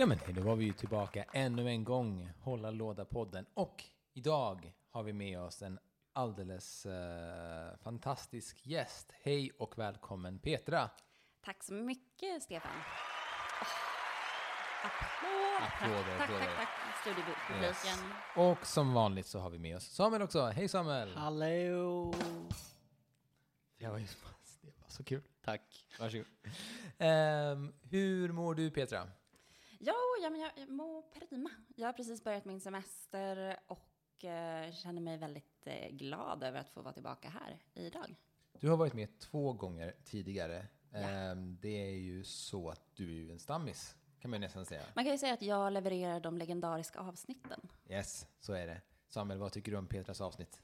Ja men hej, då var vi ju tillbaka ännu en gång, Hålla Låda-podden. Och idag har vi med oss en alldeles eh, fantastisk gäst. Hej och välkommen Petra! Tack så mycket, Stefan. Oh. Applåd! Applåder, tack, applåder. tack, tack, tack. Yes. Och som vanligt så har vi med oss Samuel också. Hej Samuel! Hallå! Det var ju det var så kul. Tack. Varsågod. Ehm, hur mår du Petra? Ja, ja, men jag mår prima. Jag har precis börjat min semester och eh, känner mig väldigt eh, glad över att få vara tillbaka här idag. Du har varit med två gånger tidigare. Ja. Ehm, det är ju så att du är ju en stammis, kan man nästan säga. Man kan ju säga att jag levererar de legendariska avsnitten. Yes, så är det. Samuel, vad tycker du om Petras avsnitt?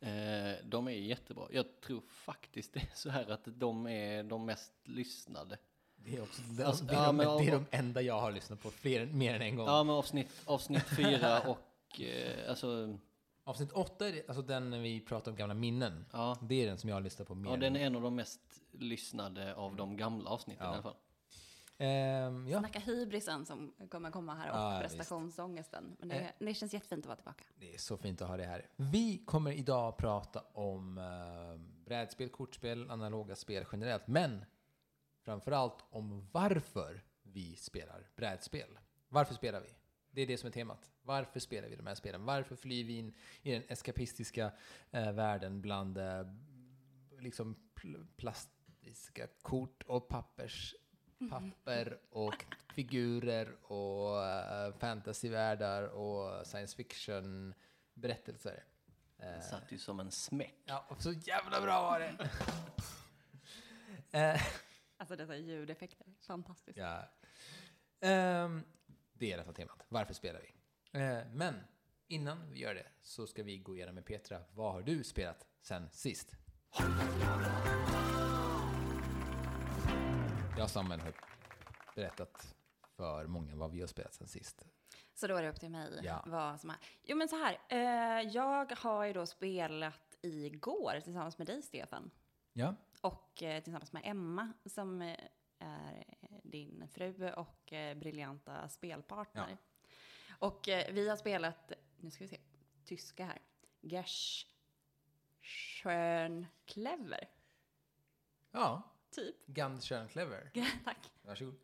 Eh, de är jättebra. Jag tror faktiskt det är så här att de är de mest lyssnade. Det är, också, Alltså, det, är ja, de, men- det är de enda jag har lyssnat på fler, mer än en gång. Ja, men avsnitt, avsnitt fyra och eh, alltså, Avsnitt åtta, är det- alltså den när vi pratar om gamla minnen. Ja. Det är den som jag har lyssnat på mer. ja, den är en av de mest lyssnade av de gamla avsnitten Ja. i alla fall. Ehm, ja, Snacka hybrisen som kommer komma här och Ja, ja, prestationsångesten. Men det, Eh. det känns jättefint att vara tillbaka. det är så fint att ha det här. Vi kommer idag prata om uh, brädspel, kortspel, analoga spel generellt. Men framförallt om varför vi spelar brädspel. Varför spelar vi? Det är det som är temat. Varför spelar vi de här spelen? Varför flyr vi in i den eskapistiska eh, världen bland eh, liksom pl- plastiska kort och pappers papper och figurer och uh, fantasyvärldar och science fiction berättelser. Eh, Satt ju som en smäck. ja, och så jävla bra var det! Alltså dessa ljudeffekter, fantastiskt. ja. Ehm, det är i alla fall temat. Varför spelar vi? Eh, men innan vi gör det så ska vi gå igenom med Petra. Vad har du spelat sen sist? Jag och Samuel har berättat för många vad vi har spelat sen sist. Så då är det upp till mig Ja. vad som är. Jo men så här, eh, jag har ju då spelat igår tillsammans med dig Stefan. Ja, Och eh, tillsammans med Emma som eh, är din fru och eh, briljanta spelpartner. Och eh, vi har spelat, nu ska vi se, tyska här. Gersh Schön Clever, ja. typ. Ganz schön clever. Tack. Varsågod.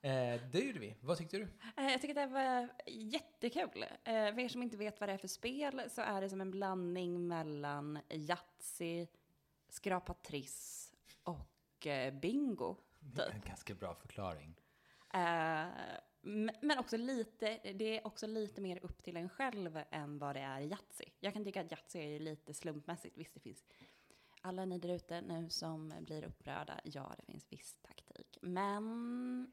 Eh, det gjorde vi. Vad tyckte du? Eh, Jag tycker att det var jättekul. Eh, För er som inte vet vad det är för spel så är det som en blandning mellan Yatzy, Skrapa Triss och eh, Bingo. Det är Typ. en ganska bra förklaring. Eh, Men också lite, det är också lite mer upp till en själv än vad det är i Yatzy. Jag kan tycka att Yatzy är lite slumpmässigt. Visst, det finns alla ni där ute nu som blir upprörda. Ja, det finns viss taktik. Men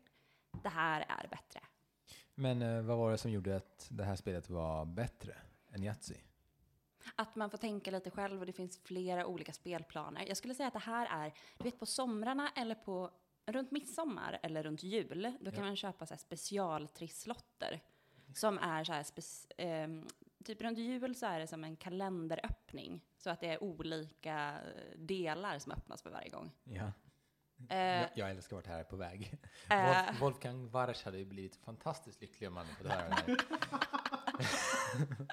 det här är bättre. Men eh, vad var det som gjorde att det här spelet var bättre än Yatzy? Att man får tänka lite själv och det finns flera olika spelplaner. Jag skulle säga att det här är, du vet på somrarna eller på runt midsommar eller runt jul, då kan man köpa så här specialtrisslotter. Som är så här, ehm, typ runt jul så är det som en kalenderöppning. Så att det är olika delar som öppnas för varje gång. Ja. Eh, jag, jag älskar vart det här är på väg. Eh. Wolf, Wolfgang Warsch hade ju blivit fantastiskt lycklig om han hade fått höra det här.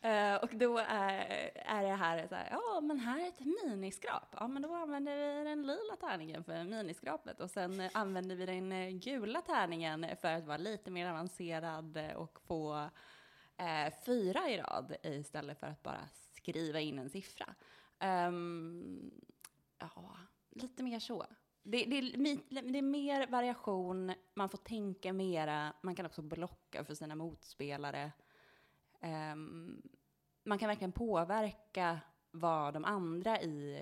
Eh, och då är, är det här så här, ja men här är ett miniskrap. Ja men då använder vi den lila tärningen för miniskrapet och sen använder vi den eh, gula tärningen för att vara lite mer avancerad och få eh, fyra i rad istället för att bara skriva in en siffra. Um, ja, lite mer så. Det, det, är det är mer variation, man får tänka mera, man kan också blocka för sina motspelare. Ehm, man kan verkligen påverka vad de andra i,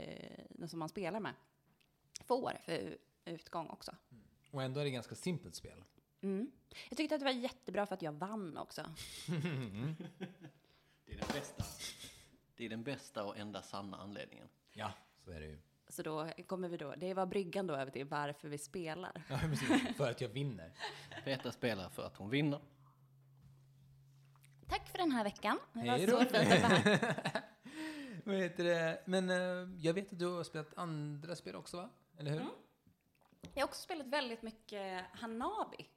eh, som man spelar med får för utgång också. Och ändå är det ganska simpelt spel. Mm. Jag tyckte att det var jättebra för att jag vann också. Det är den bästa. Det är den bästa och enda sanna anledningen. Ja, så är det ju. Så då kommer vi då, det var bryggan då över till varför vi spelar. Ja, precis. För att jag vinner. Petra spelar för att hon vinner. Tack för den här veckan. Det var så fint att vara här. Vad heter det? Men eh, jag vet att du har spelat andra spel också, va? Eller hur? Jag har också spelat väldigt mycket Hanabi.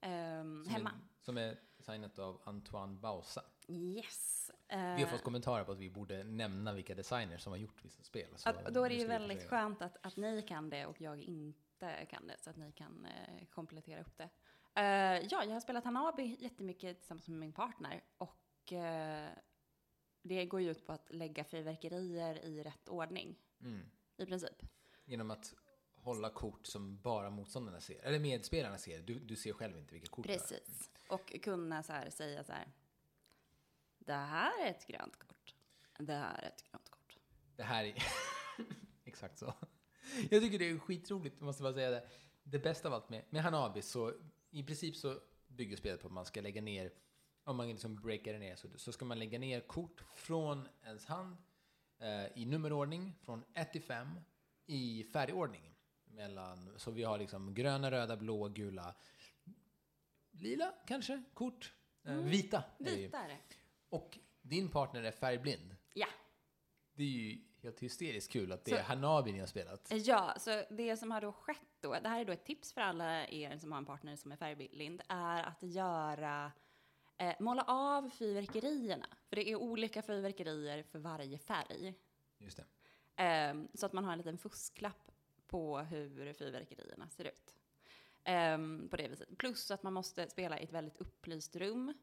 ehm, Som hemma. Är, som är designat av Antoine Bausa. Yes. Vi har Eh, fått kommentarer på att vi borde nämna vilka designers som har gjort vissa spel. Att, då är det ju väldigt skönt att, att ni kan det och jag inte kan det, så att ni kan eh, komplettera upp det. Eh, ja, jag har spelat Hanabi jättemycket tillsammans med min partner och eh, det går ju ut på att lägga fyrverkerier i rätt ordning, Mm. i princip. Genom att hålla kort som bara motståndarna ser. Eller medspelarna ser. Du, du ser själv inte vilka kort du har. Precis. Och kunna så här säga så här. Det här är ett grönt kort. Det här är ett grönt kort. Det här är... Exakt så. Jag tycker det är skitroligt, måste bara säga det. Det bästa av allt med, med Hanabi, så i princip så bygger spelet på att man ska lägga ner, om man liksom breakar det ner, så, så ska man lägga ner kort från ens hand eh, i nummerordning, från 1 till 5, i färgordning. Mellan, så vi har liksom gröna, röda, blå, gula, lila kanske, kort, eh, vita. det ju. Vita är det. Och din partner är färgblind. Ja. Det är ju helt hysteriskt kul att det Så- är Hanabi ni har spelat. Ja, så det som har då skett då, det här är då ett tips för alla er som har en partner som är färgblind, är att göra, eh, måla av fyrverkerierna. För det är olika fyrverkerier för varje färg. Just det. Ehm, så att man har en liten fusklapp på hur fyrverkerierna ser ut. Ehm, på det viset. Plus att man måste spela i ett väldigt upplyst rum.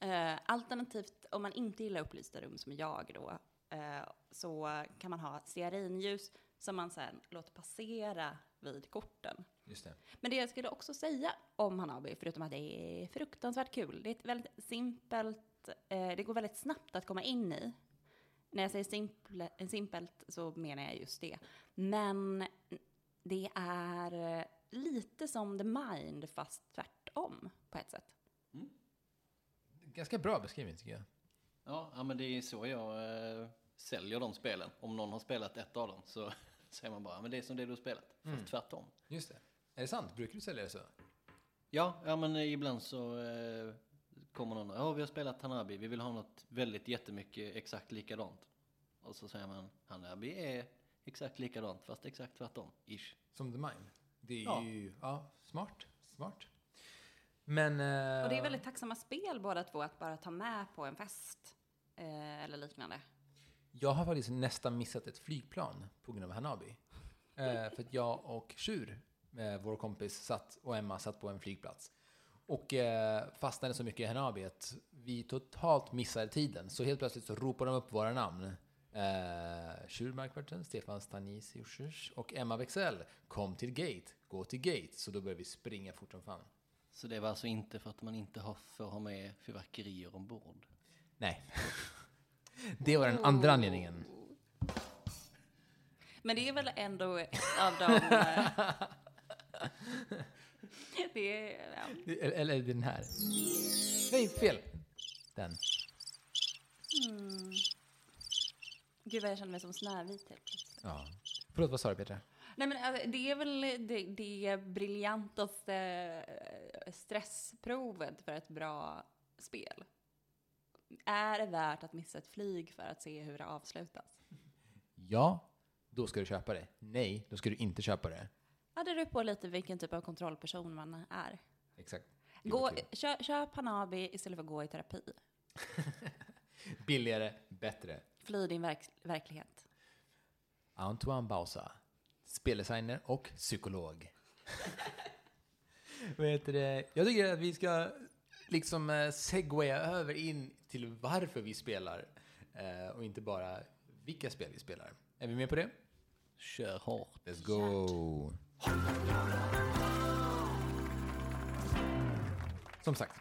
Eh, alternativt, om man inte gillar upplysta rum som jag då, eh, så kan man ha stearinljus som man sen låter passera vid korten. Just det. Men det jag skulle också säga om Hanabi, förutom att det är fruktansvärt kul, det är ett väldigt simpelt, eh, det går väldigt snabbt att komma in i. När jag säger simple, simpelt så menar jag just det. Men det är eh, lite som The Mind fast tvärtom på ett sätt. Ganska bra beskrivning tycker jag. Ja, ja men det är så jag eh, säljer de spelen. Om någon har spelat ett av dem så säger man bara, "Ja, men det är som det du har spelat. Fast tvärtom. Just det. Är det sant? Brukar du sälja det så? Ja, ja men ibland så eh, kommer någon, ja vi har spelat Hanabi, vi vill ha något väldigt jättemycket exakt likadant. Och så säger man, Hanabi är exakt likadant fast exakt tvärtom, ish. Som The Mind? Det är Ja. ju ja, smart. Smart. Men... eh, Och det är väldigt tacksamma spel båda två att bara ta med på en fest eh, eller liknande. Jag har faktiskt nästan missat ett flygplan på grund av Hanabi. Eh, för att jag och Shur, eh, vår kompis, satt, och Emma satt på en flygplats. Och eh, fastnade så mycket i Hanabi att vi totalt missade tiden. Så helt plötsligt så ropade de upp våra namn. Eh, Shur Markvarten, Stefan Stanisius och Emma Wexell. Kom till gate, gå till gate. Så då började vi springa fort som fan. Så det var alltså inte för att man inte har, får ha med fyrverkerier ombord? Nej. Det var den andra anledningen. Men det är väl ändå ett av de... eh, det är, ja. Eller, den här. Nej, fel. Den. Gud vad jag känner mig som Snövit helt plötsligt. Ja. Förlåt, vad sa du Petra? Nej men alltså, det är väl det, det briljantaste eh, stressprovet för ett bra spel. Är det värt att missa ett flyg för att se hur det avslutas? Ja, då ska du köpa det. Nej, då ska du inte köpa det. Ja, det beror på lite vilken typ av kontrollperson man är. Exakt. Gå, kö, köp Hanabi istället för att gå i terapi. Billigare, bättre. Fly din verk, verklighet. Antoine Bausa. Speldesigner och psykolog. Vad heter det? Jag tycker att vi ska liksom eh, segwaya över in till varför vi spelar. Eh, och inte bara vilka spel vi spelar. Är vi med på det? Kör hårt. Let's go! Som sagt,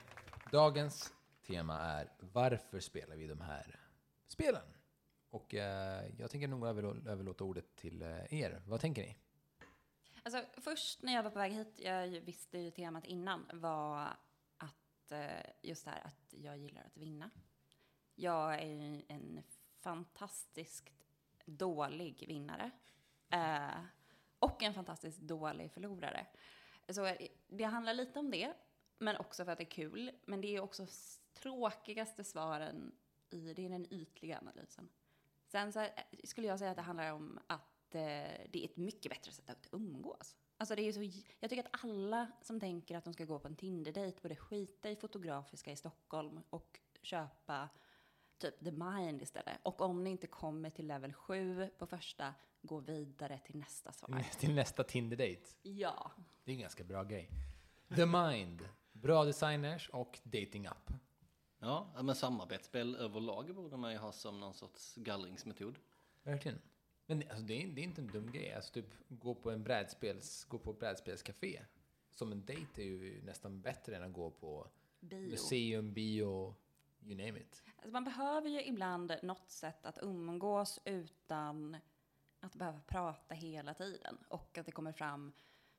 dagens tema är varför spelar vi de här spelen? Och eh, jag tänker nog överlåta ordet till eh, er. Vad tänker ni? Alltså, först när jag var på väg hit, jag visste ju temat innan, var att eh, just det här att jag gillar att vinna. Jag är en fantastiskt dålig vinnare. Eh, och en fantastiskt dålig förlorare. Så eh, det handlar lite om det, men också för att det är kul. Men det är också tråkigaste svaren i, det är den ytliga analysen. Sen så eh, skulle jag säga att det handlar om att eh, det är ett mycket bättre sätt att umgås. Alltså det är så, jag tycker att alla som tänker att de ska gå på en Tinder-dejt borde skita i Fotografiska i Stockholm och köpa typ The Mind istället. Och om ni inte kommer till level 7 på första, gå vidare till nästa svar. Till nästa Tinder-date. Ja. Det är en ganska bra grej. The Mind. Bra designers och dating app. Ja, men samarbetsspel överlag borde man ju ha som någon sorts gallringsmetod. Verkligen. Men alltså, det, är, det är inte en dum grej. Alltså, typ, gå på en brädspels, gå på ett brädspelscafé. Som en dejt är ju nästan bättre än att gå på Bio. museum, bio, you name it. Alltså man behöver ju ibland något sätt att umgås utan att behöva prata hela tiden. Och att det kommer fram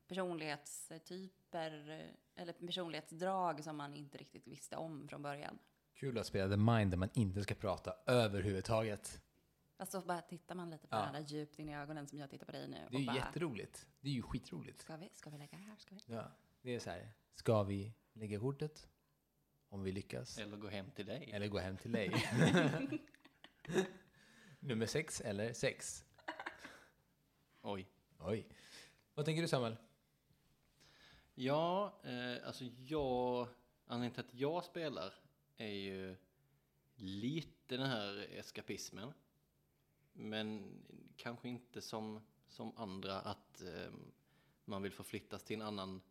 personlighetstyper eller personlighetsdrag som man inte riktigt visste om från början. Kul att spela The Mind där man inte ska prata överhuvudtaget. Fast så bara tittar man lite på Ja. varandra djupt in i ögonen som jag tittar på dig nu. Det är och ju bara, jätteroligt. Det är ju skitroligt. Ska vi, ska vi lägga det här? Ska vi? Ja. Det är så här, ska vi lägga kortet? Om vi lyckas. Eller gå hem till dig. Eller gå hem till dig. Nummer sex eller sex? Oj. Oj. Vad tänker du Samuel? Ja, eh, alltså jag, anledningen till att jag spelar är ju lite den här eskapismen. Men kanske inte som, som andra att eh, man vill förflyttas till en annan,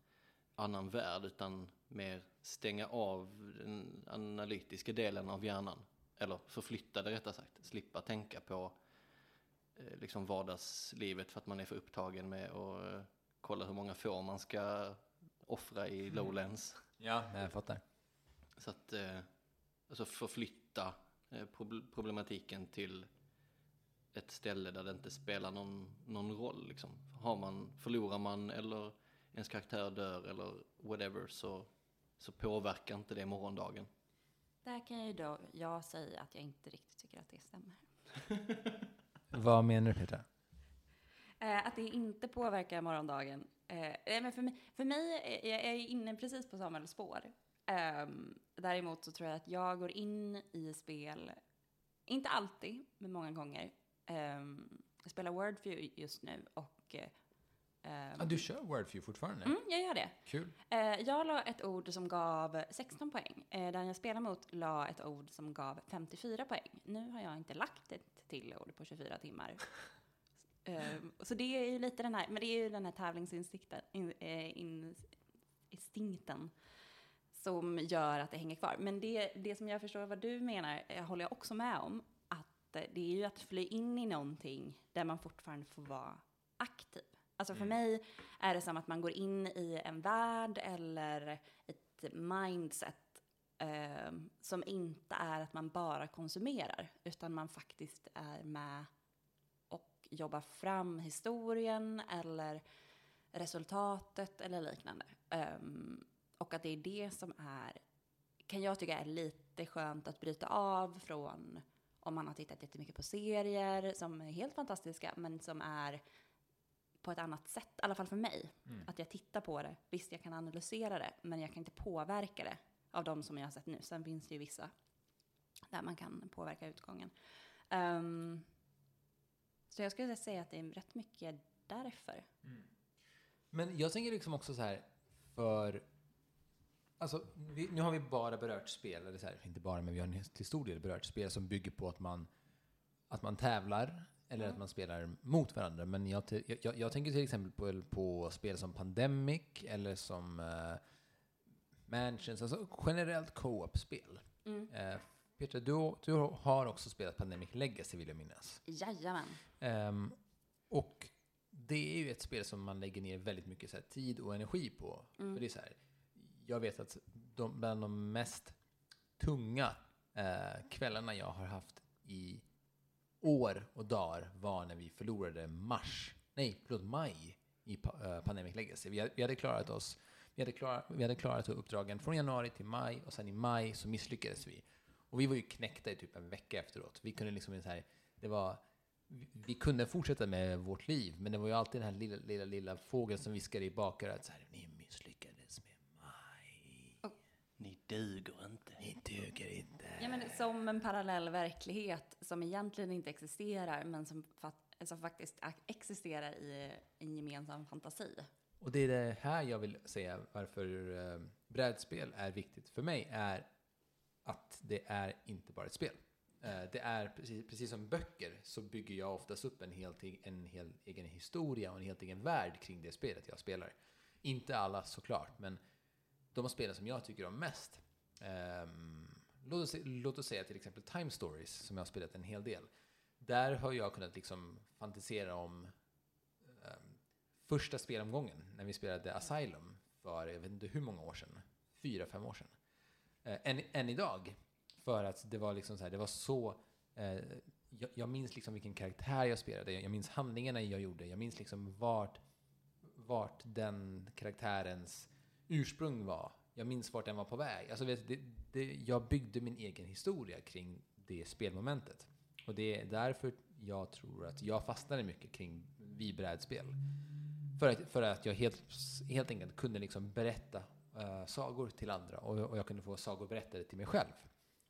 annan värld utan mer stänga av den analytiska delen av hjärnan. Eller förflytta det rättare sagt. Slippa tänka på eh, liksom vardagslivet för att man är för upptagen med att eh, kolla hur många får man ska offra i lowlands. Ja, jag fattar. Så att eh, alltså förflytta eh, prob- problematiken till ett ställe där det inte spelar någon, någon roll. Liksom. Har man, förlorar man eller ens karaktär dör eller whatever så, så påverkar inte det morgondagen. Där kan ju då jag säga att jag inte riktigt tycker att det stämmer. Vad menar du Petra? Eh, att det inte påverkar morgondagen. Eh, nej, men för mig, för mig är jag är inne precis på Samuels spår. Ehm, däremot så tror jag att jag går in i spel, inte alltid, men många gånger. Ehm, jag spelar Wordview just nu och ehm, Ah, du kör Wordview fortfarande? mm, jag gör det. Kul. Eh, jag la ett ord som gav 16 poäng. Eh, den jag spelar mot la ett ord som gav 54 poäng. Nu har jag inte lagt ett till ord på 24 timmar. Eh, så det är ju lite den här, men det är ju den här tävlingsinstinkten, in, eh, in, instinkten som gör att det hänger kvar. Men det, det som jag förstår vad du menar håller jag också med om. Eh, det är ju att fly in i någonting där man fortfarande får vara aktiv. Alltså för mig är det som att man går in i en värld eller ett mindset eh, som inte är att man bara konsumerar, utan man faktiskt är med och jobbar fram historien eller resultatet eller liknande. Ehm, och att det är det som är, kan jag tycka är lite skönt att bryta av från om man har tittat jättemycket på serier som är helt fantastiska, men som är på ett annat sätt, i alla fall för mig. Att jag tittar på det, visst jag kan analysera det, men jag kan inte påverka det av de som jag har sett nu. Sen finns det ju vissa där man kan påverka utgången. Ehm, så jag skulle säga att det är rätt mycket därför. Men jag tänker liksom också så här, för... Alltså, vi, nu har vi bara berört spel, eller så här, inte bara, men vi har till stor del berört spel som bygger på att man, att man tävlar eller att man spelar mot varandra. Men jag, jag, jag tänker till exempel på, på spel som Pandemic eller som uh, Mansions, alltså generellt co-op-spel. Mm. Uh, Petra, du, du har också spelat Pandemic Legacy vill jag minnas. Jajamän. Ehm, och det är ju ett spel som man lägger ner väldigt mycket här, tid och energi på. Mm. För det är så här, jag vet att de, bland de mest tunga eh, kvällarna jag har haft i år och dagar var när vi förlorade mars, nej, förlåt, maj i eh, Pandemic Legacy. Vi hade, vi hade klarat oss, vi hade, klarat, vi hade klarat uppdragen från januari till maj och sen i maj så misslyckades vi. Och vi var ju knäckta i typ en vecka efteråt. Vi kunde liksom så här, det var, vi- kunde fortsätta med vårt liv, men det var ju alltid den här lilla, lilla, lilla fågeln som viskade i bakörat så här, ni är misslyckade duger inte. Ni duger inte. Ja, men som en parallell verklighet som egentligen inte existerar, men som, som faktiskt existerar i en gemensam fantasi. Och det är det här jag vill säga varför eh, brädspel är viktigt för mig, är att det är inte bara ett spel. Eh, det är precis, precis som böcker så bygger jag oftast upp en helt, e- en helt egen historia och en helt egen värld kring det spelet jag spelar. Inte alla såklart, men de spelen som jag tycker om mest. Ehm, låt, oss, låt oss säga till exempel Time Stories, som jag har spelat en hel del. Där har jag kunnat liksom fantisera om ehm, första spelomgången när vi spelade Asylum för jag vet inte hur många år sedan. Fyra, fem år sedan. Eh, än, än idag. För att det var liksom så här, det var så... Eh, jag, jag minns liksom vilken karaktär jag spelade, jag minns handlingarna jag gjorde, jag minns liksom vart, vart den karaktärens ursprung var. Jag minns vart den var på väg. Alltså vet, det, det, jag byggde min egen historia kring det spelmomentet. Och det är därför jag tror att jag fastnade mycket kring vid brädspel. För att, för att jag helt, helt enkelt kunde liksom berätta uh, sagor till andra och, och jag kunde få sagor berättade till mig själv.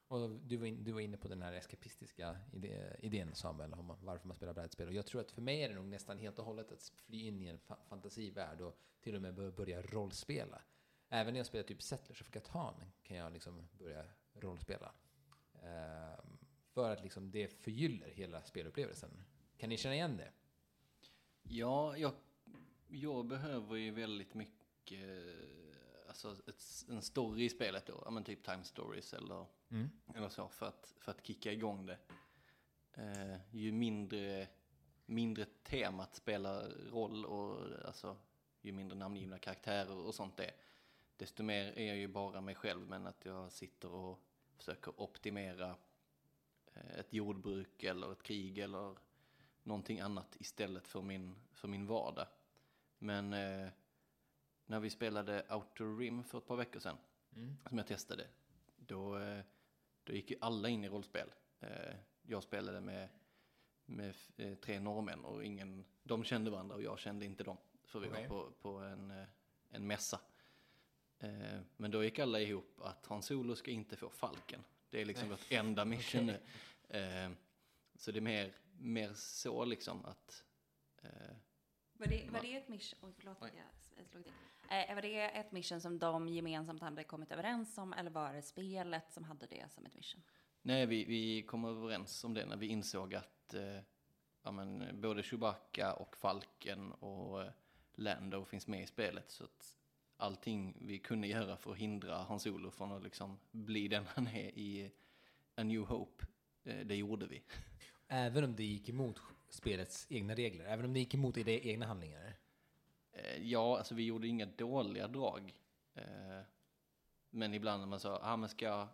Och du var, in, du var inne på den här eskapistiska idé, idén Samuel, om varför man spelar brädspel. Och jag tror att för mig är det nog nästan helt och hållet att fly in i en fa fantasivärld och till och med börja rollspela. Även när jag spelar typ Settlers of Catan kan jag liksom börja rollspela. Ehm, för att liksom det förgyller hela spelupplevelsen. Kan ni känna igen det? Ja, jag, jag behöver ju väldigt mycket, alltså ett, en story i spelet då, ja men typ time stories eller, Mm. eller så för att, för att kicka igång det. Eh, ju mindre, mindre temat spelar roll och alltså ju mindre namngivna karaktärer och sånt det desto mer är jag ju bara mig själv men att jag sitter och försöker optimera eh, ett jordbruk eller ett krig eller någonting annat istället för min, för min vardag. Men eh, när vi spelade Outer Rim för ett par veckor sedan, Mm. som jag testade, då, eh, då gick ju alla in i rollspel. Eh, jag spelade med, med eh, tre norrmän och ingen, de kände varandra och jag kände inte dem. För vi Okej. var på, på en, en mässa. Men då gick alla ihop att Han Solo ska inte få Falken. Det är liksom vårt enda mission nu. Eh, så det är mer, mer så liksom att Var det, var det ett mission, oj förlåt jag slog till. Eh, var det ett mission som de gemensamt hade kommit överens om eller var det spelet som hade det som ett mission? Nej, vi, vi kom överens om det när vi insåg att eh, ja, men, både Chewbacca och Falken och eh, Lando finns med i spelet. Så att allting vi kunde göra för att hindra Han Solo från att liksom bli den han är i A New Hope, eh, det gjorde vi. Även om det gick emot spelets egna regler, även om det gick emot era egna handlingar. Eh, ja, alltså vi gjorde inga dåliga drag. Eh, men ibland när man sa, ah, men ska jag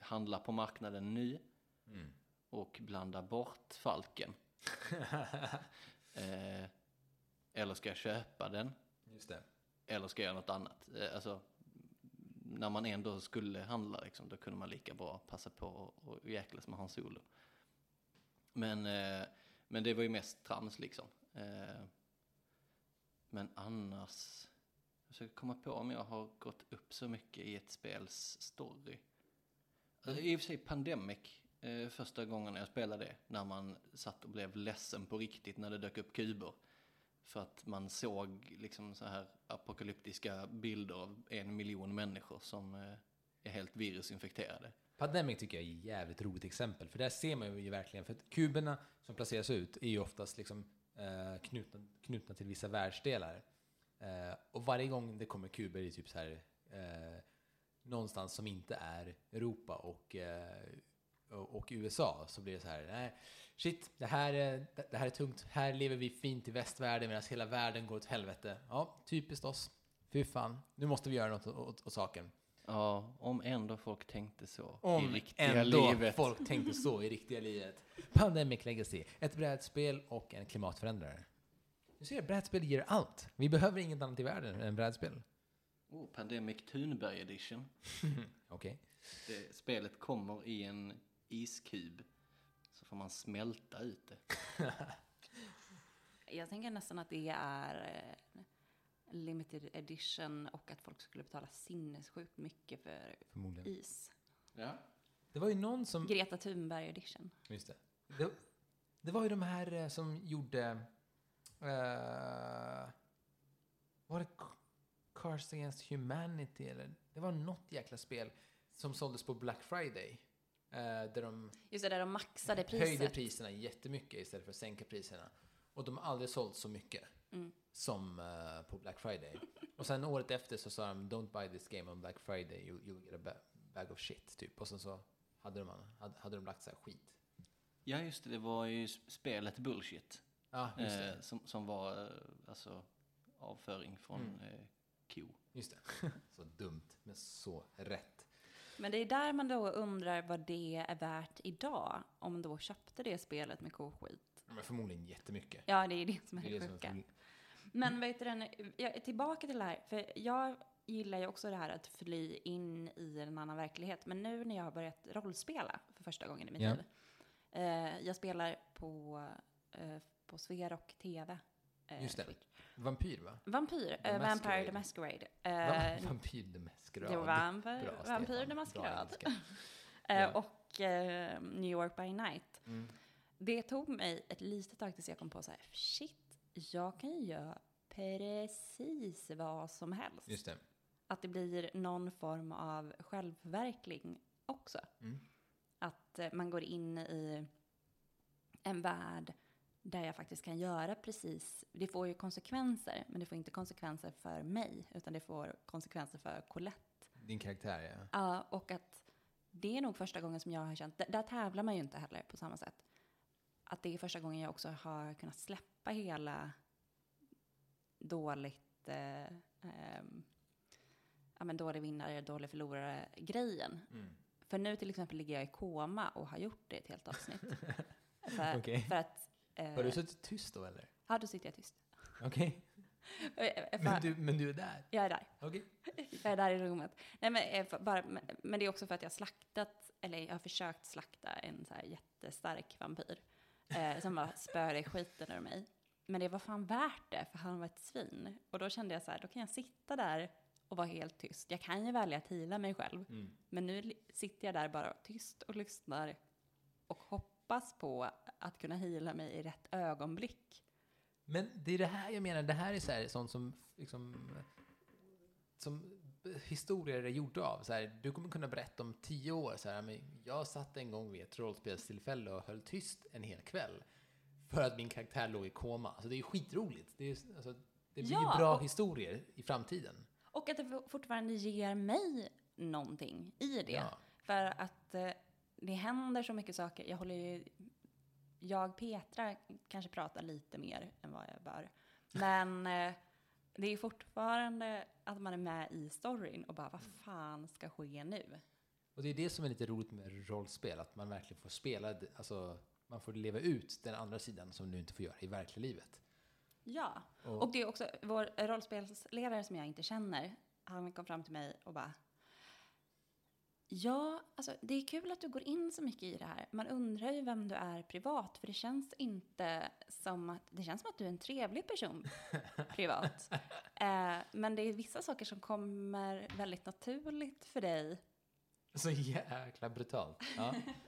handla på marknaden nu och blanda bort Falken? eh, eller ska jag köpa den? Just det. Eller ska jag göra något annat? Alltså, när man ändå skulle handla, liksom, då kunde man lika bra passa på och, jäklas med Hans Solo. Men, men det var ju mest trams liksom. Men annars, jag försöker komma på om jag har gått upp så mycket i ett spels story. Alltså, I och för sig Pandemic, eh, första gången jag spelade det, när man satt och blev ledsen på riktigt när det dök upp kuber. För att man såg liksom så här apokalyptiska bilder av en miljon människor som eh, är helt virusinfekterade. Pandemic tycker jag är ett jävligt roligt exempel, för där ser man ju verkligen, för att kuberna som placeras ut är ju oftast liksom eh, knutna, knutna till vissa världsdelar. Eh, och varje gång det kommer kuber i typ så här eh, någonstans som inte är Europa och, eh, och, och USA så blir det så här, nej, shit, det här, är- det här är tungt, här lever vi fint i västvärlden medan hela världen går åt helvete. Ja, typiskt oss. Fy fan, nu måste vi göra något åt, åt, åt saken. Ja, om ändå folk tänkte så Om i riktiga ändå livet. folk tänkte så i riktiga livet. Pandemic Legacy, ett brädspel och en klimatförändrare. Du ser, brädspel ger allt. Vi behöver inget annat i världen än brädspel. Oh, Pandemic Thunberg Edition. Okej. Det, spelet kommer i en iskub. Så får man smälta ut det. Jag tänker nästan att det är eh, limited edition och att folk skulle betala sinnessjukt mycket för Förmodligen. is. Ja. Det var ju någon som... Greta Thunberg edition. Just det. det. Det var ju de här eh, som gjorde... Uh, var det Ca- Cars Against Humanity eller? Det var något jäkla spel som såldes på Black Friday. eh, där de Just det, där de maxade höjde priset. priserna jättemycket istället för att sänka priserna. Och de har aldrig sålt så mycket Mm. som eh, på Black Friday. Och sen året efter så sa de Don't buy this game on Black Friday, you, you'll get a ba- bag of shit. Typ. Och sen så hade de, hade, hade de lagt så här skit. ja, just det. Det var ju spelet Bullshit. Ja, just det. Eh, som, som var eh, alltså avföring från Mm. eh, ko. Just det. så dumt, men så rätt. Men det är där man då undrar vad det är värt idag. Om man då köpte det spelet med koskit. Men förmodligen jättemycket. Ja, det är det som är Det det, är det som är sjuka. Men vet du, jag är tillbaka till det här, för jag gillar ju också det här att fly in i en annan verklighet. Men nu när jag har börjat rollspela för första gången i mitt Ja. liv. Eh, jag spelar på, eh, på Sverok TV. Eh, Just det. Twitch. Vampyr, va? Vampyr, The eh, Vampire the Masquerade. Masquerade. Va? Eh, Vampyr the Masquerade. Vampire, Bra, Vampyr Stefan. the Masquerade. Eh, Ja. Och eh, New York by Night. Mm. Det tog mig ett litet tag tills jag kom på så här, shit, jag kan ju göra precis vad som helst. Just det. Att det blir någon form av självförverkligning också. Mm. Att eh, man går in i en värld där jag faktiskt kan göra precis, det får ju konsekvenser, men det får inte konsekvenser för mig, utan det får konsekvenser för Colette. Din karaktär, ja. Ja, och att det är nog första gången som jag har känt, där tävlar man ju inte heller på samma sätt. Att det är första gången jag också har kunnat släppa hela dåligt, eh, ehm, ja men dålig vinnare, dålig förlorare grejen. Mm. För nu till exempel ligger jag i koma och har gjort det ett helt avsnitt. för, Okej. för att... Eh, Har du suttit tyst då, eller? Ja, då sitter jag tyst. Okej. Eh, för- Men, du, men du är där? Jag är där. Okej. Jag är där i rummet. Nej, men, eh, för- bara, men, men det är också för att jag har slaktat, eller jag har försökt slakta en så här jättestark vampyr. Eh, som bara spöade skiten ur mig. Men det var fan värt det, för han var ett svin. Och då kände jag så här, då kan jag sitta där och vara helt tyst. Jag kan ju välja att hila mig själv. Mm. Men nu sitter jag där bara tyst och lyssnar och hoppas på att kunna hila mig i rätt ögonblick. Men det är det här jag menar, det här är så här, sånt som liksom som historier är gjorda av. Så här, du kommer kunna berätta om tio år, så här, men jag satt en gång vid ett rollspelstillfälle och höll tyst en hel kväll för att min karaktär låg i koma. Alltså det är ju skitroligt. Det, är, alltså, det blir Ja, ju bra och- historier i framtiden. Och att det fortfarande ger mig någonting i det. Ja. För att eh, det händer så mycket saker. Jag håller ju... Jag, Petra, kanske pratar lite mer än vad jag bör. Men eh, det är fortfarande att man är med i storyn och bara, vad fan ska ske nu? Och det är det som är lite roligt med rollspel, att man verkligen får spela, alltså man får leva ut den andra sidan som du inte får göra i verkliga livet. Ja, Och- och det är också vår rollspelsledare som jag inte känner. Han kom fram till mig och bara. Ja, alltså det är kul att du går in så mycket i det här. Man undrar ju vem du är privat, för det känns inte som att, det känns som att du är en trevlig person privat. Eh, men det är vissa saker som kommer väldigt naturligt för dig. Så jäkla brutalt. Ja.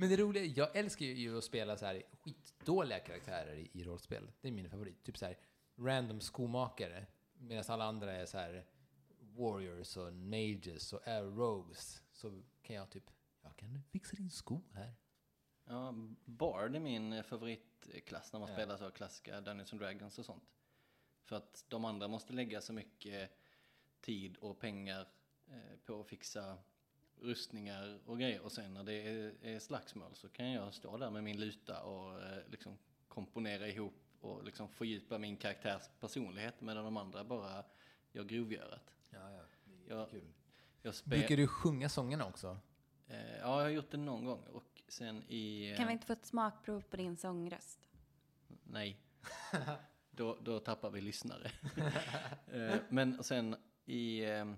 Men det roliga, jag älskar ju att spela så här skitdåliga karaktärer i, i rollspel. Det är min favorit. Typ så här random skomakare. Medan alla andra är så här warriors och mages och rogues. Så kan jag typ, jag kan fixa din sko här. Ja, Bard är min favoritklass när man Ja. spelar så klassiska Dungeons and Dragons och sånt. För att de andra måste lägga så mycket tid och pengar eh, på att fixa rustningar och grejer. Och sen när det är, är slagsmål så kan jag stå där med min luta och eh, liksom komponera ihop och liksom fördjupa min karaktärs personlighet medan de andra bara gör grovgörat. Ja, ja. Jag, Kul. jag Brukar du sjunga sångerna också? eh, ja, jag har gjort det någon gång och sen i... eh, Kan vi inte få ett smakprov på din sångröst? Nej. då, då tappar vi lyssnare. Eh, Men sen i eh,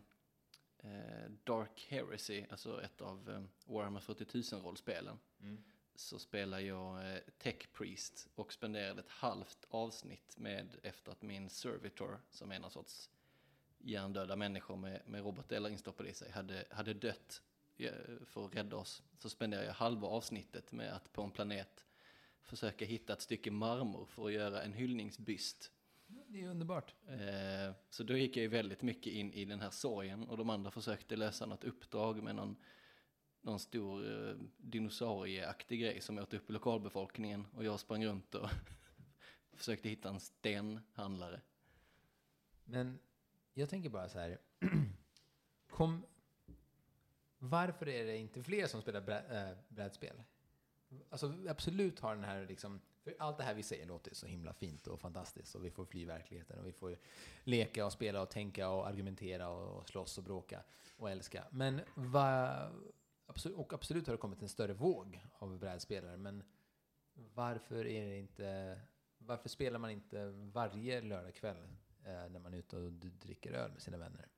Dark Heresy, alltså ett av eh, Warhammer 40 000-rollspelen, Mm. så spelar jag eh, Tech Priest och spenderade ett halvt avsnitt med efter att min servitor, som är någon sorts hjärndöda människor med, med robotdelar instoppade i sig, hade, hade dött eh, för att rädda oss. Så spenderade jag halva avsnittet med att på en planet försöka hitta ett stycke marmor för att göra en hyllningsbyst. Det är underbart. Eh, så då gick jag ju väldigt mycket in i den här sorgen och de andra försökte lösa något uppdrag med någon, någon stor eh, dinosaurieaktig grej som åt upp lokalbefolkningen och jag sprang runt och försökte hitta en stenhandlare. Men jag tänker bara så här. Kom, varför är det inte fler som spelar brä, äh, brädspel? Alltså absolut har den här liksom, för allt det här vi säger låter så himla fint och fantastiskt och vi får fly verkligheten och vi får leka och spela och tänka och argumentera och slåss och bråka och älska. Men va, absolut, och absolut har det kommit en större våg av brädspelare, men varför är det inte, varför spelar man inte varje lördagkväll eh, när man är ute och dricker öl med sina vänner?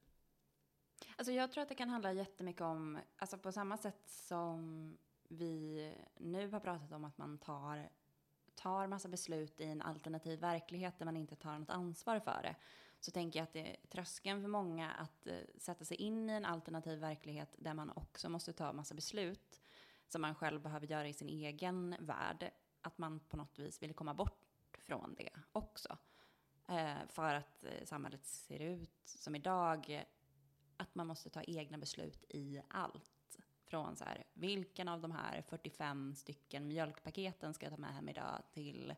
Alltså jag tror att det kan handla jättemycket om, alltså på samma sätt som vi nu har pratat om att man tar, tar massa beslut i en alternativ verklighet där man inte tar något ansvar för det. Så tänker jag att det är tröskeln för många att eh, sätta sig in i en alternativ verklighet där man också måste ta massa beslut som man själv behöver göra i sin egen värld. Att man på något vis vill komma bort från det också. Eh, för att eh, samhället ser ut som idag att man måste ta egna beslut i allt. Från så här, vilken av de här 45 stycken mjölkpaketen ska jag ta med hem idag till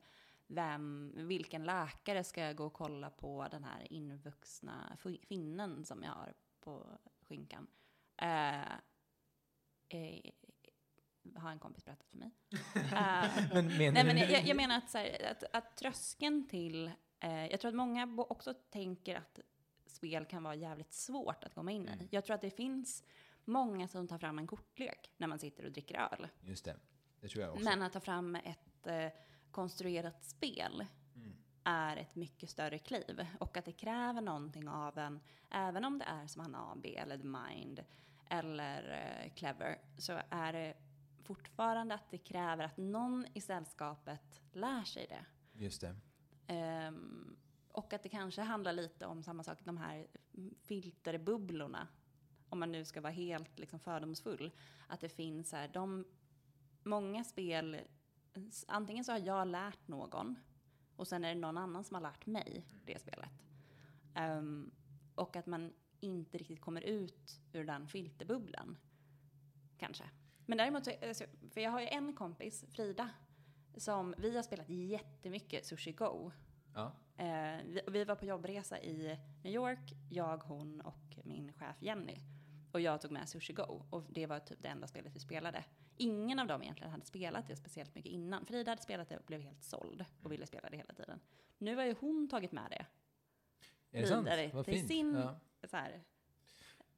vem, vilken läkare ska jag gå och kolla på den här invuxna fi- finnen som jag har på skinkan. Eh, eh, har en kompis berättat för mig. Eh, Men menar Nej, men jag, jag- menar att, så här, att, att tröskeln till... Eh, jag tror att många också tänker att spel kan vara jävligt svårt att komma in i. Mm. Jag tror att det finns många som tar fram en kortlek när man sitter och dricker öl. Just det, det tror jag också. Men att ta fram ett eh, konstruerat spel Mm. är ett mycket större kliv. Och att det kräver någonting av en, även om det är som han AB eller The Mind eller eh, Clever, så är det fortfarande att det kräver att någon i sällskapet lär sig det. Just det. Ehm, och att det kanske handlar lite om samma sak, de här filterbubblorna. Om man nu ska vara helt liksom fördomsfull. Att det finns här, de, många spel, antingen så har jag lärt någon och sen är det någon annan som har lärt mig det spelet. Ehm, och att man inte riktigt kommer ut ur den filterbubblan. Kanske. Men däremot, så, alltså, för jag har ju en kompis, Frida, som vi har spelat jättemycket Sushi Go. Ja. Eh, vi, vi var på jobbresa i New York, jag, hon och min chef Jenny. Och jag tog med Sushi Go och det var typ det enda spelet vi spelade. Ingen av dem egentligen hade spelat det speciellt mycket innan. Frida hade spelat det och blev helt såld och ville spela det hela tiden. Nu har ju hon tagit med det Är det sant? Vad till fint. sin- Ja. så här.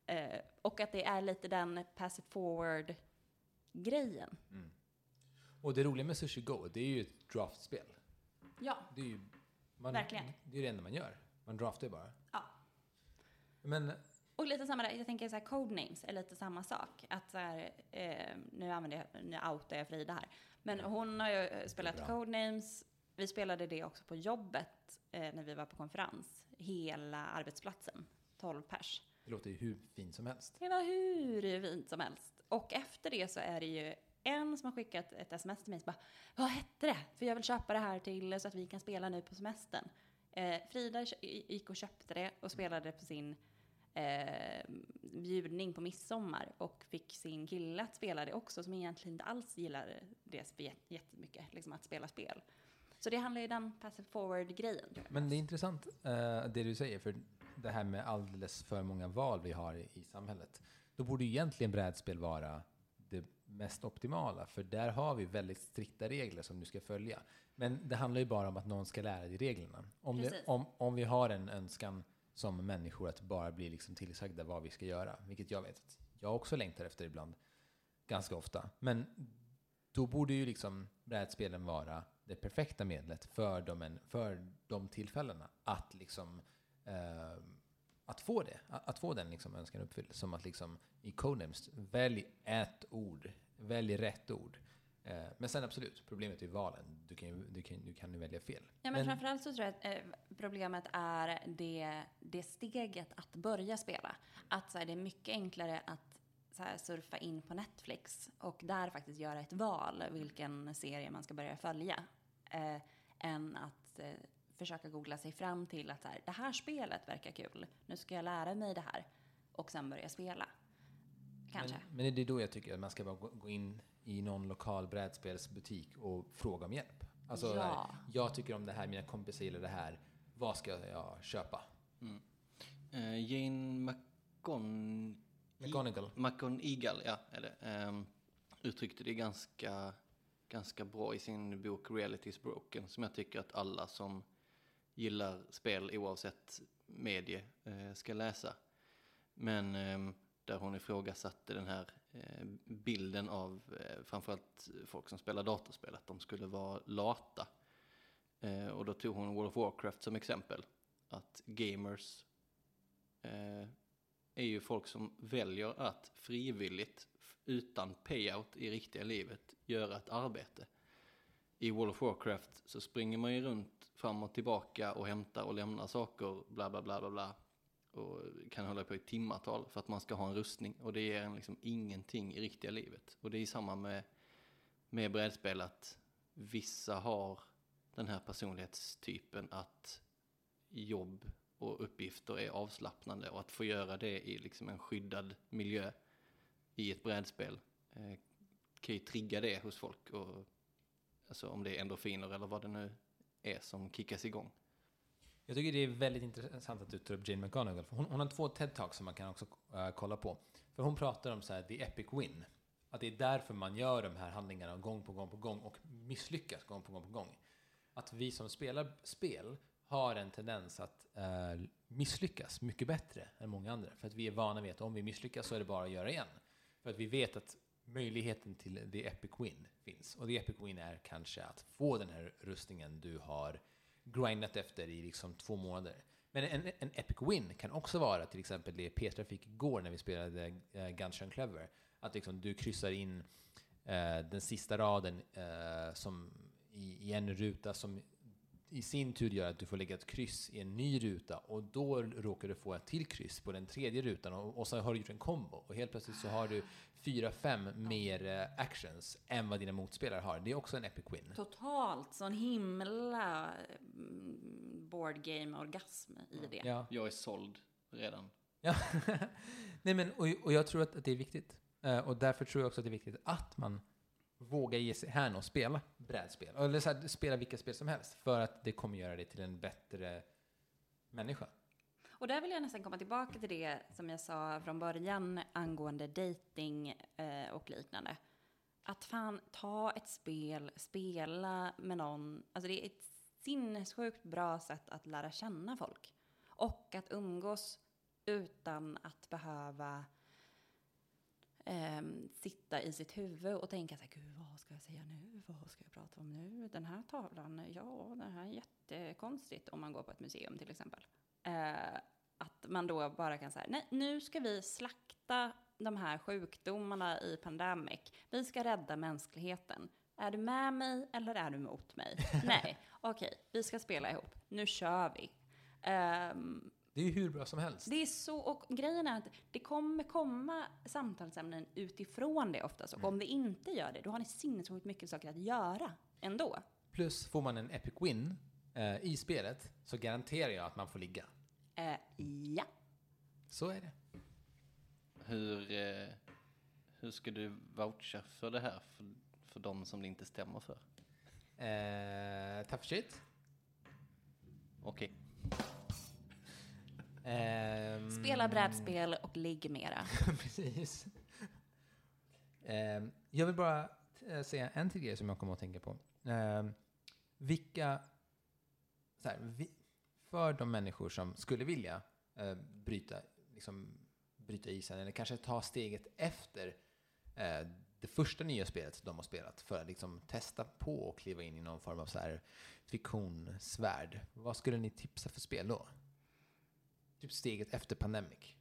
Eh, och att det är lite den pass it forward grejen. Mm. Och det roliga med Sushi Go, det är ju ett draftspel. Ja, Det är ju man, Verkligen. Det är det enda man gör. Man draftar ju bara. Ja. Men Och lite samma där, jag tänker så här, codenames är lite samma sak. Att så här, eh, nu använder jag, nu outar jag Frida här. Men hon har ju eh, spelat bra. codenames. Vi spelade det också på jobbet eh, när vi var på konferens. Hela arbetsplatsen, 12 pers. det låter ju hur fint som helst. Det var hur fint som helst. Och efter det så är det ju en som har skickat ett sms till mig som bara, vad hette det? För jag vill köpa det här till så att vi kan spela nu på semestern. Eh, Frida gick och köpte det och spelade på sin eh, bjudning på midsommar och fick sin kille att spela det också som egentligen inte alls gillar det jättemycket, liksom att spela spel. Så det handlar ju om den passive forward-grejen. Men det är intressant eh, det du säger, för det här med alldeles för många val vi har i, i samhället. Då borde ju egentligen brädspel vara det mest optimala, för där har vi väldigt strikta regler som du ska följa. Men det handlar ju bara om att någon ska lära dig reglerna. Om, det, om, om vi har en önskan som människor att bara bli liksom tillsagda vad vi ska göra, vilket jag vet att jag också längtar efter ibland, ganska ofta. Men då borde ju liksom brädspelen vara det perfekta medlet för de, för de tillfällena att liksom eh, att få det, att, att få den liksom önskan uppfylld. Som att liksom i Codenames, välj ett ord, välj rätt ord. Eh, men sen absolut, problemet är valen. Du kan ju, du kan, du kan ju välja fel. Ja, men, framförallt så tror jag att eh, problemet är det, det steget att börja spela. Att så här, det är mycket enklare att så här, surfa in på Netflix och där faktiskt göra ett val vilken serie man ska börja följa. Eh, än att eh, försöka googla sig fram till att så här, det här spelet verkar kul, nu ska jag lära mig det här och sen börja spela. Kanske. Men, men det är då jag tycker att man ska bara gå, gå in i någon lokal brädspelsbutik och fråga om hjälp. Alltså, Ja. jag tycker om det här, mina kompisar gillar det här. Vad ska jag köpa? Eh, Jane McGon... McGonagall. McGonigal, ja, är det. ehm, uttryckte det ganska, ganska bra i sin bok Realities Broken, som jag tycker att alla som gillar spel oavsett medie eh, ska läsa. Men ehm, där hon ifrågasatte den här eh, bilden av eh, framförallt folk som spelar datorspel, att de skulle vara lata. Eh, och då tog hon World of Warcraft som exempel. Att gamers är ju folk som väljer att frivilligt, utan payout i riktiga livet, göra ett arbete. I World of Warcraft så springer man ju runt fram och tillbaka och hämtar och lämnar saker, bla bla bla bla bla. Och kan hålla på i timmatal för att man ska ha en rustning. Och det ger en liksom ingenting i riktiga livet. Och det är samma med, med brädspel att vissa har den här personlighetstypen att jobb och uppgifter är avslappnande och att få göra det i liksom en skyddad miljö i ett brädspel eh, kan ju trigga det hos folk. Och, alltså om det är endorfiner eller vad det nu är som kickas igång. Jag tycker det är väldigt intressant att du tar upp Jane McGonagall. Hon, hon har två TED-talks som man kan också uh, kolla på. För hon pratar om så här, the epic win. Att det är därför man gör de här handlingarna gång på gång på gång och misslyckas gång på gång på gång. Att vi som spelar spel har en tendens att uh, misslyckas mycket bättre än många andra. För att vi är vana vid att om vi misslyckas så är det bara att göra igen. För att vi vet att möjligheten till the epic win finns. Och the epic win är kanske att få den här rustningen du har grindat efter i liksom två månader. Men en, en epic win kan också vara till exempel det Petra fick igår när vi spelade uh, Guns N' Clever. Att liksom du kryssar in eh, den sista raden eh, som i, i en ruta som i sin tur gör att du får lägga ett kryss i en ny ruta och då råkar du få ett till kryss på den tredje rutan och, och så har du gjort en kombo och helt plötsligt så har du fyra, fem mer eh, actions än vad dina motspelare har. Det är också en epic win. Totalt sån himla mm, board game orgasm i det. Ja. Jag är såld redan. Ja. Nej, men, och, och jag tror att, att det är viktigt. Eh, och därför tror jag också att det är viktigt att man våga ge sig hän och spela brädspel. Eller så här, spela vilka spel som helst. För att det kommer göra dig till en bättre människa. Och där vill jag nästan komma tillbaka till det som jag sa från början angående dating eh, och liknande. Att fan ta ett spel, spela med någon. Alltså det är ett sinnessjukt bra sätt att lära känna folk. Och att umgås utan att behöva ehm, sitta i sitt huvud och tänka så här, gud vad ska jag säga nu? Vad ska jag prata om nu? Den här tavlan, ja, den här är jättekonstigt om man går på ett museum till exempel. Eh, att man då bara kan säga, nej, nu ska vi slakta de här sjukdomarna i pandemic. Vi ska rädda mänskligheten. Är du med mig eller är du mot mig? nej, okej, vi ska spela ihop. Nu kör vi. Ehm, Det är ju hur bra som helst. det är så, och grejen är att det kommer komma samtalsämnen utifrån det oftast. Och om det inte gör det, då har ni sinnessjukt mycket saker att göra ändå. Plus får man en epic win eh, i spelet så garanterar jag att man får ligga. Eh, ja. Så är det. Hur, eh, hur ska du voucha för det här för, för de som det inte stämmer för? Eh, tough shit. Okej. Ehm, Spela brädspel och ligg mera. Precis. Ehm, jag vill bara eh, säga en till grej som jag kommer att tänka på. Ehm, vilka, så här, vi, för de människor som skulle vilja eh, bryta, liksom, bryta isen eller kanske ta steget efter eh, the första nya spelet de har spelat för att liksom testa på och kliva in i någon form av så här fiktionsvärld. Vad skulle ni tipsa för spel då? Typ steget efter Pandemic.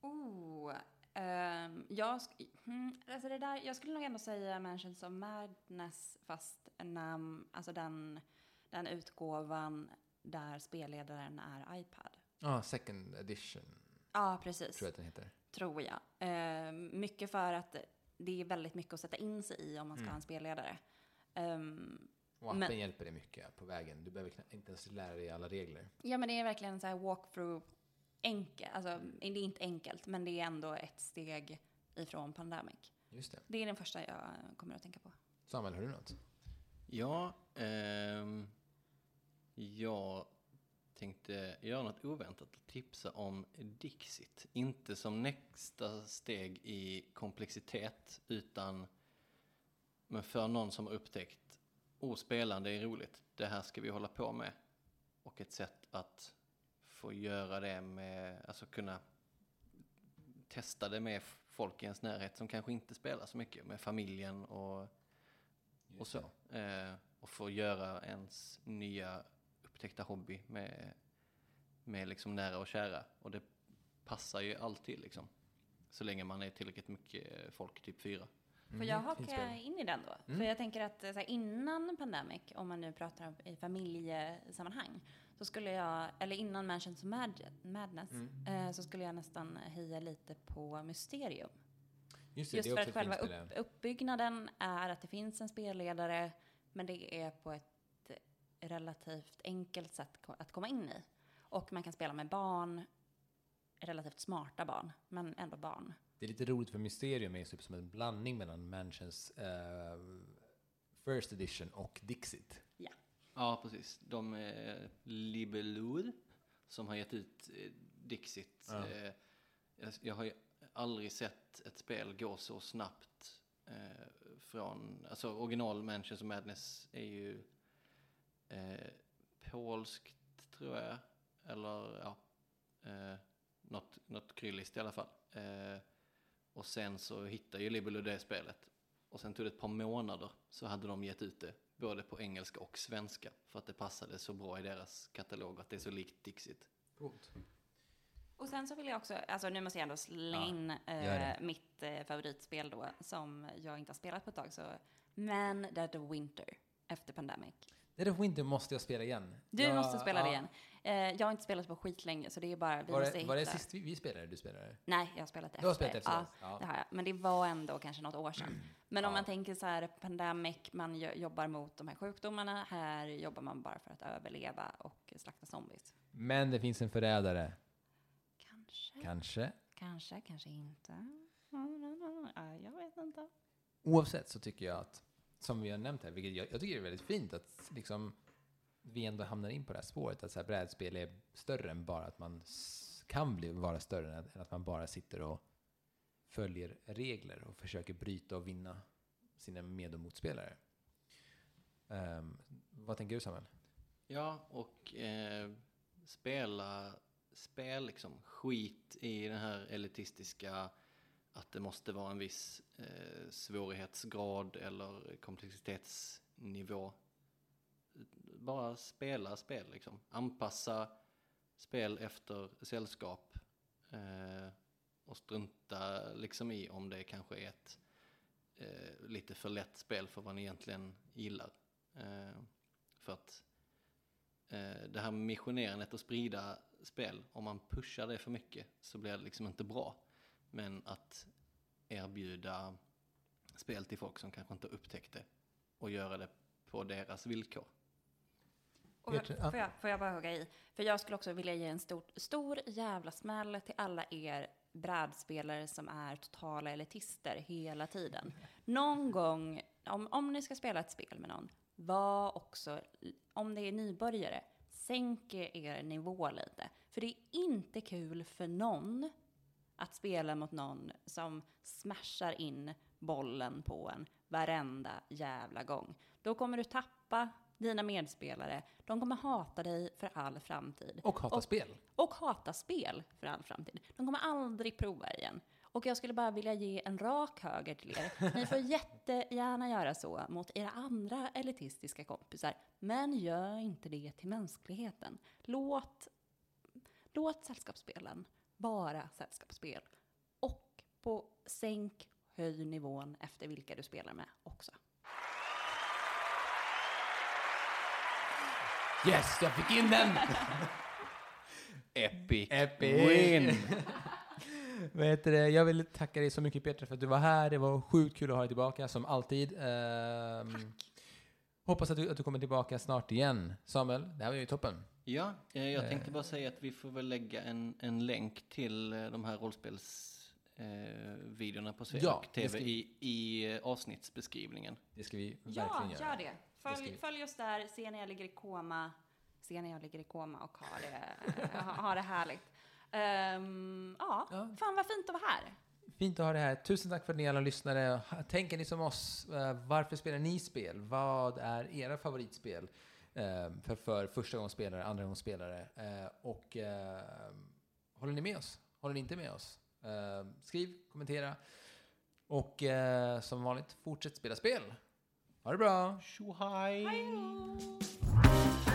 Oh, ehm, jag, hmm, alltså det där, jag skulle nog ändå säga Mansions of Madness, fast namn, alltså den, den utgåvan där spelledaren är iPad. Ja, second edition Ja, precis. tror jag att den heter. Tror jag. Ehm, mycket för att det är väldigt mycket att sätta in sig i om man ska Mm. ha en spelledare. Ehm, Och appen Men- hjälper dig mycket på vägen. Du behöver knappt- inte ens lära dig alla regler. ja, men det är verkligen så här walkthrough enkelt. Alltså, det är inte enkelt, men det är ändå ett steg ifrån Pandemic. Just det. Det är den första jag kommer att tänka på. Samuel, har du något? Ja, ehm, jag tänkte göra något oväntat och tipsa om Dixit. Inte som nästa steg i komplexitet, utan men för någon som har upptäckt, oh, spelande är roligt, det här ska vi hålla på med. Och ett sätt att få göra det med, alltså kunna testa det med folk i ens närhet som kanske inte spelar så mycket, med familjen och och så. Eh, och få göra ens nya upptäckta hobby med, med liksom nära och kära. Och det passar ju alltid liksom. Så länge man är tillräckligt mycket folk, typ fyra. Får jag Mm, fint haka in i den då? Mm. För jag tänker att här, innan Pandemic, om man nu pratar om i familjesammanhang, så skulle jag, eller innan Mansions of Mad Madness, Mm. eh, så skulle jag nästan heja lite på Mysterium. Just det, Just det för att själva upp, uppbyggnaden är att det finns en spelledare, men det är på ett relativt enkelt sätt att komma in i. Och man kan spela med barn, relativt smarta barn, men ändå barn. Det är lite roligt för Mysterium är typ som en blandning mellan Mansions eh, First Edition och Dixit. Ja, precis. De är Libelud som har gett ut eh, Dixit. Ja. Eh, jag, jag har ju aldrig sett ett spel gå så snabbt eh, från, alltså original Mansions of Madness är ju eh, polskt tror jag, eller ja, eh, något, något krylliskt i alla fall. Eh, och sen så hittade ju Libelud det spelet. Och sen tog det ett par månader så hade de gett ut det både på engelska och svenska för att det passade så bra i deras katalog att det är så likt Dixit. Coolt. Och sen så vill jag också, alltså nu måste jag ändå slänga Ja, in eh, mitt eh, favoritspel då, som jag inte har spelat på ett tag, så Men Dead Winter, efter Pandemic. Dead of Winter måste jag spela igen. Du Jag- måste spela det ja. igen. Eh, jag har inte spelat på skitlänge, så det är bara, vi Var måste det, hitta. var det sist vi, vi spelade du spelade? Nej, jag har spelat efter. Du har spelat efter ja? Ja. det har jag. Men det var ändå kanske något år sedan. Men om Ja. man tänker så här, Pandemic, man jo- jobbar mot de här sjukdomarna. Här jobbar man bara för att överleva och slakta zombies. Men det finns en förrädare. Kanske, Kanske. kanske, kanske inte. Ja, jag vet inte. Oavsett så tycker jag att, som vi har nämnt här, vilket jag, jag tycker är väldigt fint att liksom vi ändå hamnar in på det här spåret, att så här brädspel är större än bara att man kan bli, vara större än att, man bara sitter och följer regler och försöker bryta och vinna sina med och motspelare. Um, vad tänker du Samuel? Ja, och eh, spela spel liksom skit i den här elitistiska att det måste vara en viss eh, svårighetsgrad eller komplexitetsnivå. Bara spela spel liksom. Anpassa spel efter sällskap eh, och strunta liksom i om det kanske är ett eh, lite för lätt spel för vad ni egentligen gillar. Eh, för att eh, det här med missionerandet och sprida spel, om man pushar det för mycket så blir det liksom inte bra. Men att erbjuda spel till folk som kanske inte har upptäckt det och göra det på deras villkor. Och får, jag, får jag bara hugga i? För jag skulle också vilja ge en stor, stor jävla smäll till alla er brädspelare som är totala elitister hela tiden. Någon gång, om, om ni ska spela ett spel med någon, var också, om det är nybörjare, sänk er nivå lite. För det är inte kul för någon att spela mot någon som smashar in bollen på en varenda jävla gång. Då kommer du tappa dina medspelare. De kommer hata dig för all framtid. Och hata Och- spel. Och hata spel för all framtid. De kommer aldrig prova igen. Och jag skulle bara vilja ge en rak höger till er. Ni får jättegärna göra så mot era andra elitistiska kompisar, men gör inte det till mänskligheten. Låt, låt sällskapsspelen vara sällskapsspel. Och på sänk, höj nivån efter vilka du spelar med också. Yes, jag fick in den! Epic, Epic. win! Heter det? Jag vill tacka dig så mycket Petra för att du var här. Det var sjukt kul att ha dig tillbaka som alltid. Ehm, Hoppas att du, att du kommer tillbaka snart igen. Samuel, det här var ju toppen. Ja, eh, jag tänkte bara säga att vi får väl lägga en, en länk till eh, de här rollspelsvideorna eh, videorna på Svea Ja, det TV ska i, i eh, avsnittsbeskrivningen. Det ska vi Ja, verkligen göra. gör det. Följ, vi. följ oss där, se när jag ligger i koma, se när jag ligger i koma och har det, ha, ha det härligt. Ehm, ja, Ja. fan vad fint att vara här. Fint att ha dig här. Tusen tack för att ni alla lyssnare. Tänker ni som oss? Eh, Varför spelar ni spel? Vad är era favoritspel? Eh, För, för första gångs spelare, andra gångs spelare. Eh, Och eh, håller ni med oss? Håller ni inte med oss? Eh, Skriv, kommentera. Och eh, som vanligt, fortsätt spela spel. Ha det bra! Tjohaj! Hej då!